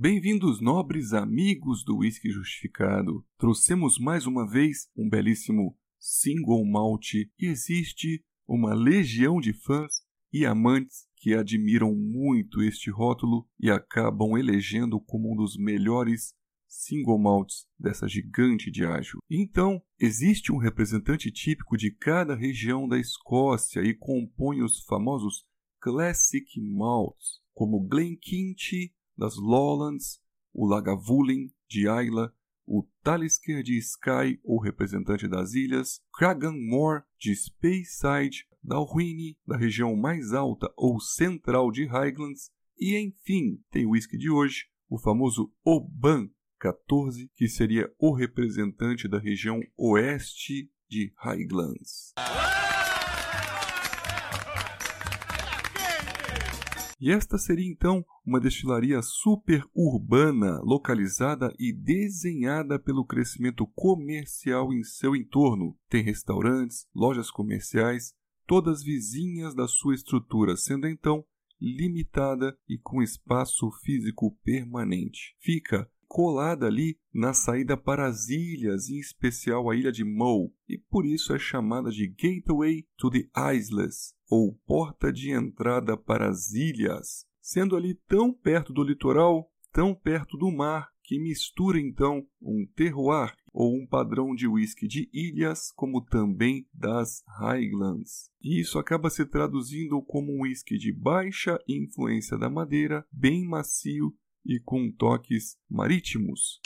Bem-vindos, nobres amigos do Whisky Justificado. Trouxemos mais uma vez um belíssimo single malt existe uma legião de fãs e amantes que admiram muito este rótulo e acabam elegendo como um dos melhores single malts dessa gigante de ágil. Então, existe um representante típico de cada região da Escócia e compõe os famosos Classic Malts, como Glenkinchie das Lowlands, o Lagavulin de Isla, o Talisker de Skye, ou representante das ilhas, Cragganmore de Speyside, Dalwhinnie, da região mais alta ou central de Highlands, e enfim, tem o whisky de hoje, o famoso Oban 14, que seria o representante da região oeste de Highlands. E esta seria então uma destilaria super urbana, localizada e desenhada pelo crescimento comercial em seu entorno. Tem restaurantes, lojas comerciais, todas vizinhas da sua estrutura, sendo então limitada e com espaço físico permanente. Fica colada ali na saída para as ilhas, em especial a ilha de Moe, e por isso é chamada de Gateway to the Isles, ou porta de entrada para as ilhas, sendo ali tão perto do litoral, tão perto do mar, que mistura então um terroir ou um padrão de whisky de ilhas, como também das Highlands. E isso acaba se traduzindo como um whisky de baixa influência da madeira, bem macio e com toques marítimos.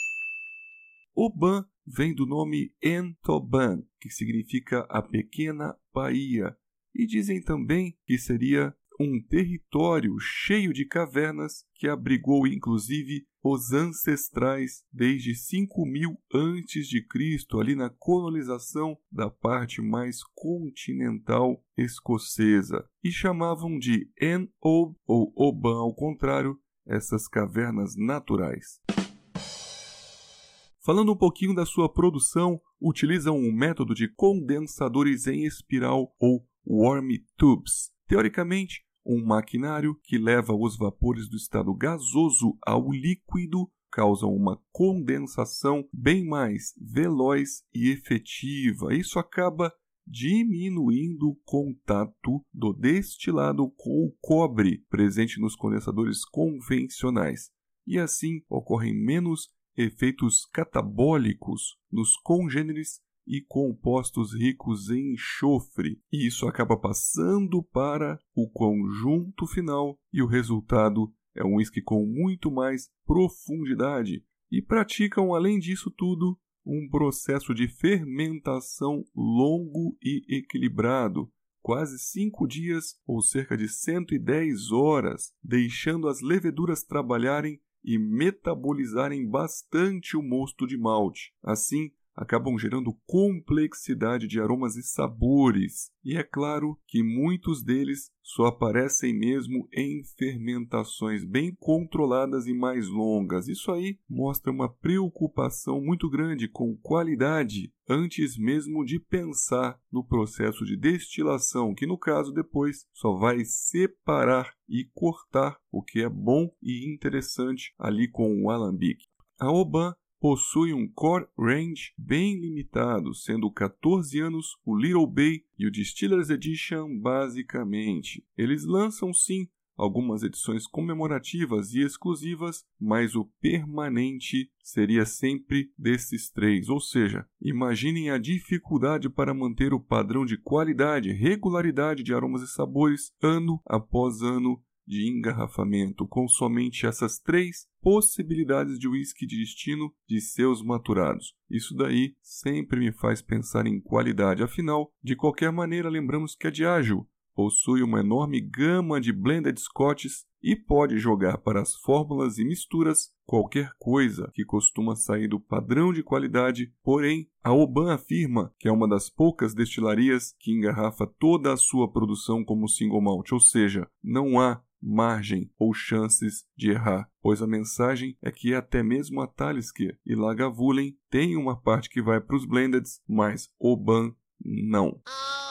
Oban vem do nome Entoban, que significa a pequena baía, e dizem também que seria um território cheio de cavernas que abrigou inclusive os ancestrais desde 5000 antes de Cristo ali na colonização da parte mais continental escocesa e chamavam de En-Ob ou Oban ao contrário essas cavernas naturais. Falando um pouquinho da sua produção, utilizam um método de condensadores em espiral ou warm tubes. Teoricamente, um maquinário que leva os vapores do estado gasoso ao líquido causa uma condensação bem mais veloz e efetiva. Isso acaba diminuindo o contato do destilado com o cobre presente nos condensadores convencionais, e assim ocorrem menos efeitos catabólicos nos congêneres e compostos ricos em enxofre, e isso acaba passando para o conjunto final e o resultado é um whisky com muito mais profundidade. E praticam além disso tudo um processo de fermentação longo e equilibrado, quase cinco dias ou cerca de 110 horas, deixando as leveduras trabalharem e metabolizarem bastante o mosto de malte. Assim, acabam gerando complexidade de aromas e sabores, e é claro que muitos deles só aparecem mesmo em fermentações bem controladas e mais longas. Isso aí mostra uma preocupação muito grande com qualidade antes mesmo de pensar no processo de destilação, que no caso depois só vai separar e cortar o que é bom e interessante ali com o alambique. A Oban possui um core range bem limitado, sendo 14 anos o Little Bay e o Distillers Edition basicamente. Eles lançam sim algumas edições comemorativas e exclusivas, mas o permanente seria sempre desses três. Ou seja, imaginem a dificuldade para manter o padrão de qualidade, regularidade de aromas e sabores ano após ano de engarrafamento com somente essas três possibilidades de whisky de destino de seus maturados. Isso daí sempre me faz pensar em qualidade. Afinal, de qualquer maneira, lembramos que a Diageo possui uma enorme gama de blended scotches e pode jogar para as fórmulas e misturas qualquer coisa que costuma sair do padrão de qualidade, porém, a Oban afirma que é uma das poucas destilarias que engarrafa toda a sua produção como single malt, ou seja, não há margem ou chances de errar, pois a mensagem é que até mesmo a Talisker e Lagavulin têm uma parte que vai para os blendeds, mas Oban não. Oh,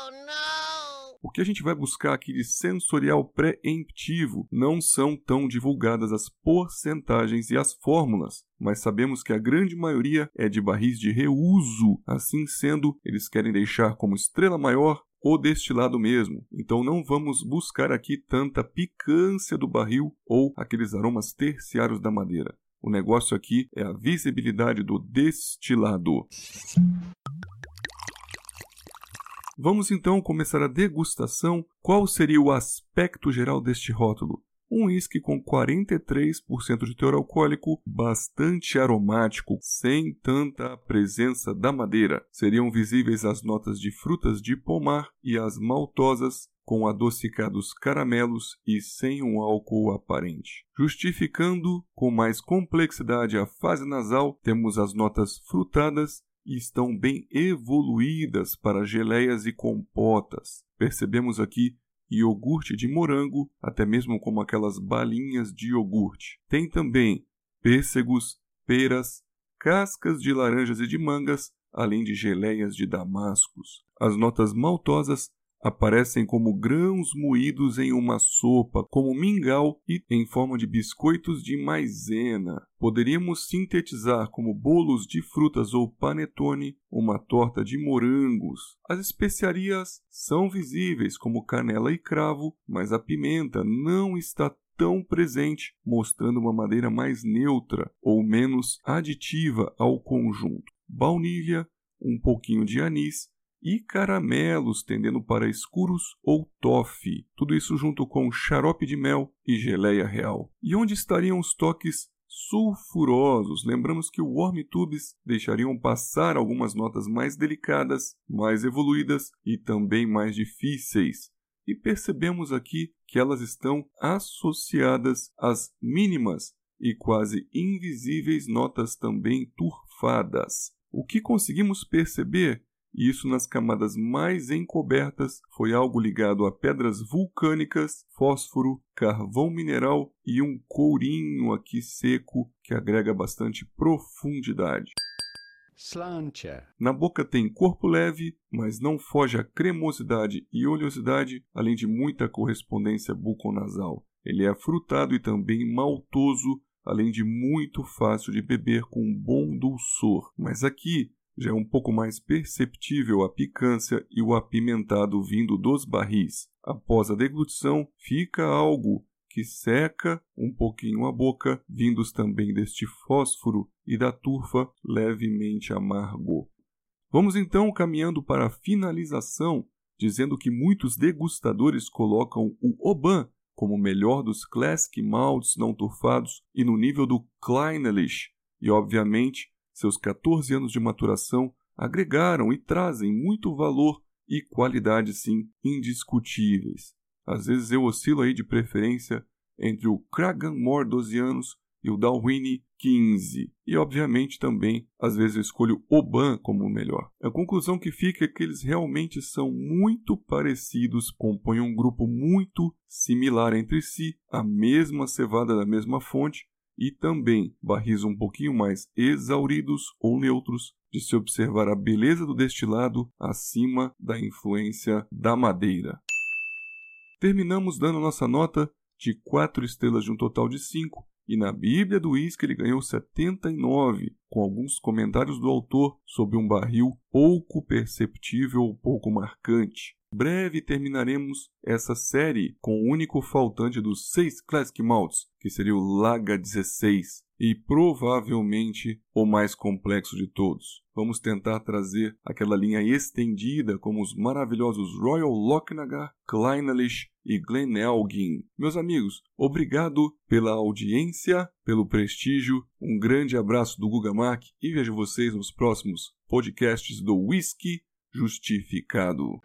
O que a gente vai buscar aqui de sensorial pré-emptivo não são tão divulgadas as porcentagens e as fórmulas, mas sabemos que a grande maioria é de barris de reuso. Assim sendo, eles querem deixar como estrela maior o destilado mesmo. Então não vamos buscar aqui tanta picância do barril ou aqueles aromas terciários da madeira. O negócio aqui é a visibilidade do destilado. Vamos então começar a degustação. Qual seria o aspecto geral deste rótulo? Um uísque com 43% de teor alcoólico, bastante aromático, sem tanta presença da madeira. Seriam visíveis as notas de frutas de pomar e as maltosas, com adocicados caramelos e sem um álcool aparente. Justificando com mais complexidade a fase nasal, temos as notas frutadas e estão bem evoluídas para geleias e compotas. Percebemos aqui iogurte de morango, até mesmo como aquelas balinhas de iogurte. Tem também pêssegos, peras, cascas de laranjas e de mangas, além de geleias de damascos. As notas maltosas aparecem como grãos moídos em uma sopa, como mingau e em forma de biscoitos de maisena. Poderíamos sintetizar como bolos de frutas ou panetone, uma torta de morangos. As especiarias são visíveis como canela e cravo, mas a pimenta não está tão presente, mostrando uma madeira mais neutra ou menos aditiva ao conjunto. Baunilha, um pouquinho de anis e caramelos tendendo para escuros ou toffee, tudo isso junto com xarope de mel e geleia real. E onde estariam os toques sulfurosos? Lembramos que o Warm Tubes deixariam passar algumas notas mais delicadas, mais evoluídas e também mais difíceis. E percebemos aqui que elas estão associadas às mínimas e quase invisíveis notas também turfadas. O que conseguimos perceber isso nas camadas mais encobertas foi algo ligado a pedras vulcânicas, fósforo, carvão mineral e um courinho aqui seco que agrega bastante profundidade. Slantia. Na boca tem corpo leve, mas não foge a cremosidade e oleosidade, além de muita correspondência buconasal. Ele é frutado e também maltoso, além de muito fácil de beber com um bom dulçor. Mas aqui já é um pouco mais perceptível a picância e o apimentado vindo dos barris. Após a deglutição, fica algo que seca um pouquinho a boca, vindos também deste fósforo e da turfa levemente amargo. Vamos então caminhando para a finalização, dizendo que muitos degustadores colocam o Oban como o melhor dos Classic Malts não turfados e no nível do Kleinelish, e obviamente seus 14 anos de maturação agregaram e trazem muito valor e qualidade, sim, indiscutíveis. Às vezes eu oscilo aí de preferência entre o Kraganmore 12 anos e o Dalwhinnie 15. E obviamente também, às vezes eu escolho o Ban como o melhor. A conclusão que fica é que eles realmente são muito parecidos, compõem um grupo muito similar entre si, a mesma cevada da mesma fonte, e também barris um pouquinho mais exauridos ou neutros, de se observar a beleza do destilado acima da influência da madeira. Terminamos dando nossa nota de 4 estrelas de um total de 5, e na Bíblia do Whisky ele ganhou 79, com alguns comentários do autor sobre um barril pouco perceptível ou pouco marcante. Breve terminaremos essa série com o único faltante dos seis Classic Malts, que seria o Laga 16, e provavelmente o mais complexo de todos. Vamos tentar trazer aquela linha estendida como os maravilhosos Royal Lochnagar, Kleinelish e Glenelgin. Meus amigos, obrigado pela audiência, pelo prestígio, um grande abraço do Guga Mac e vejo vocês nos próximos podcasts do Whisky Justificado.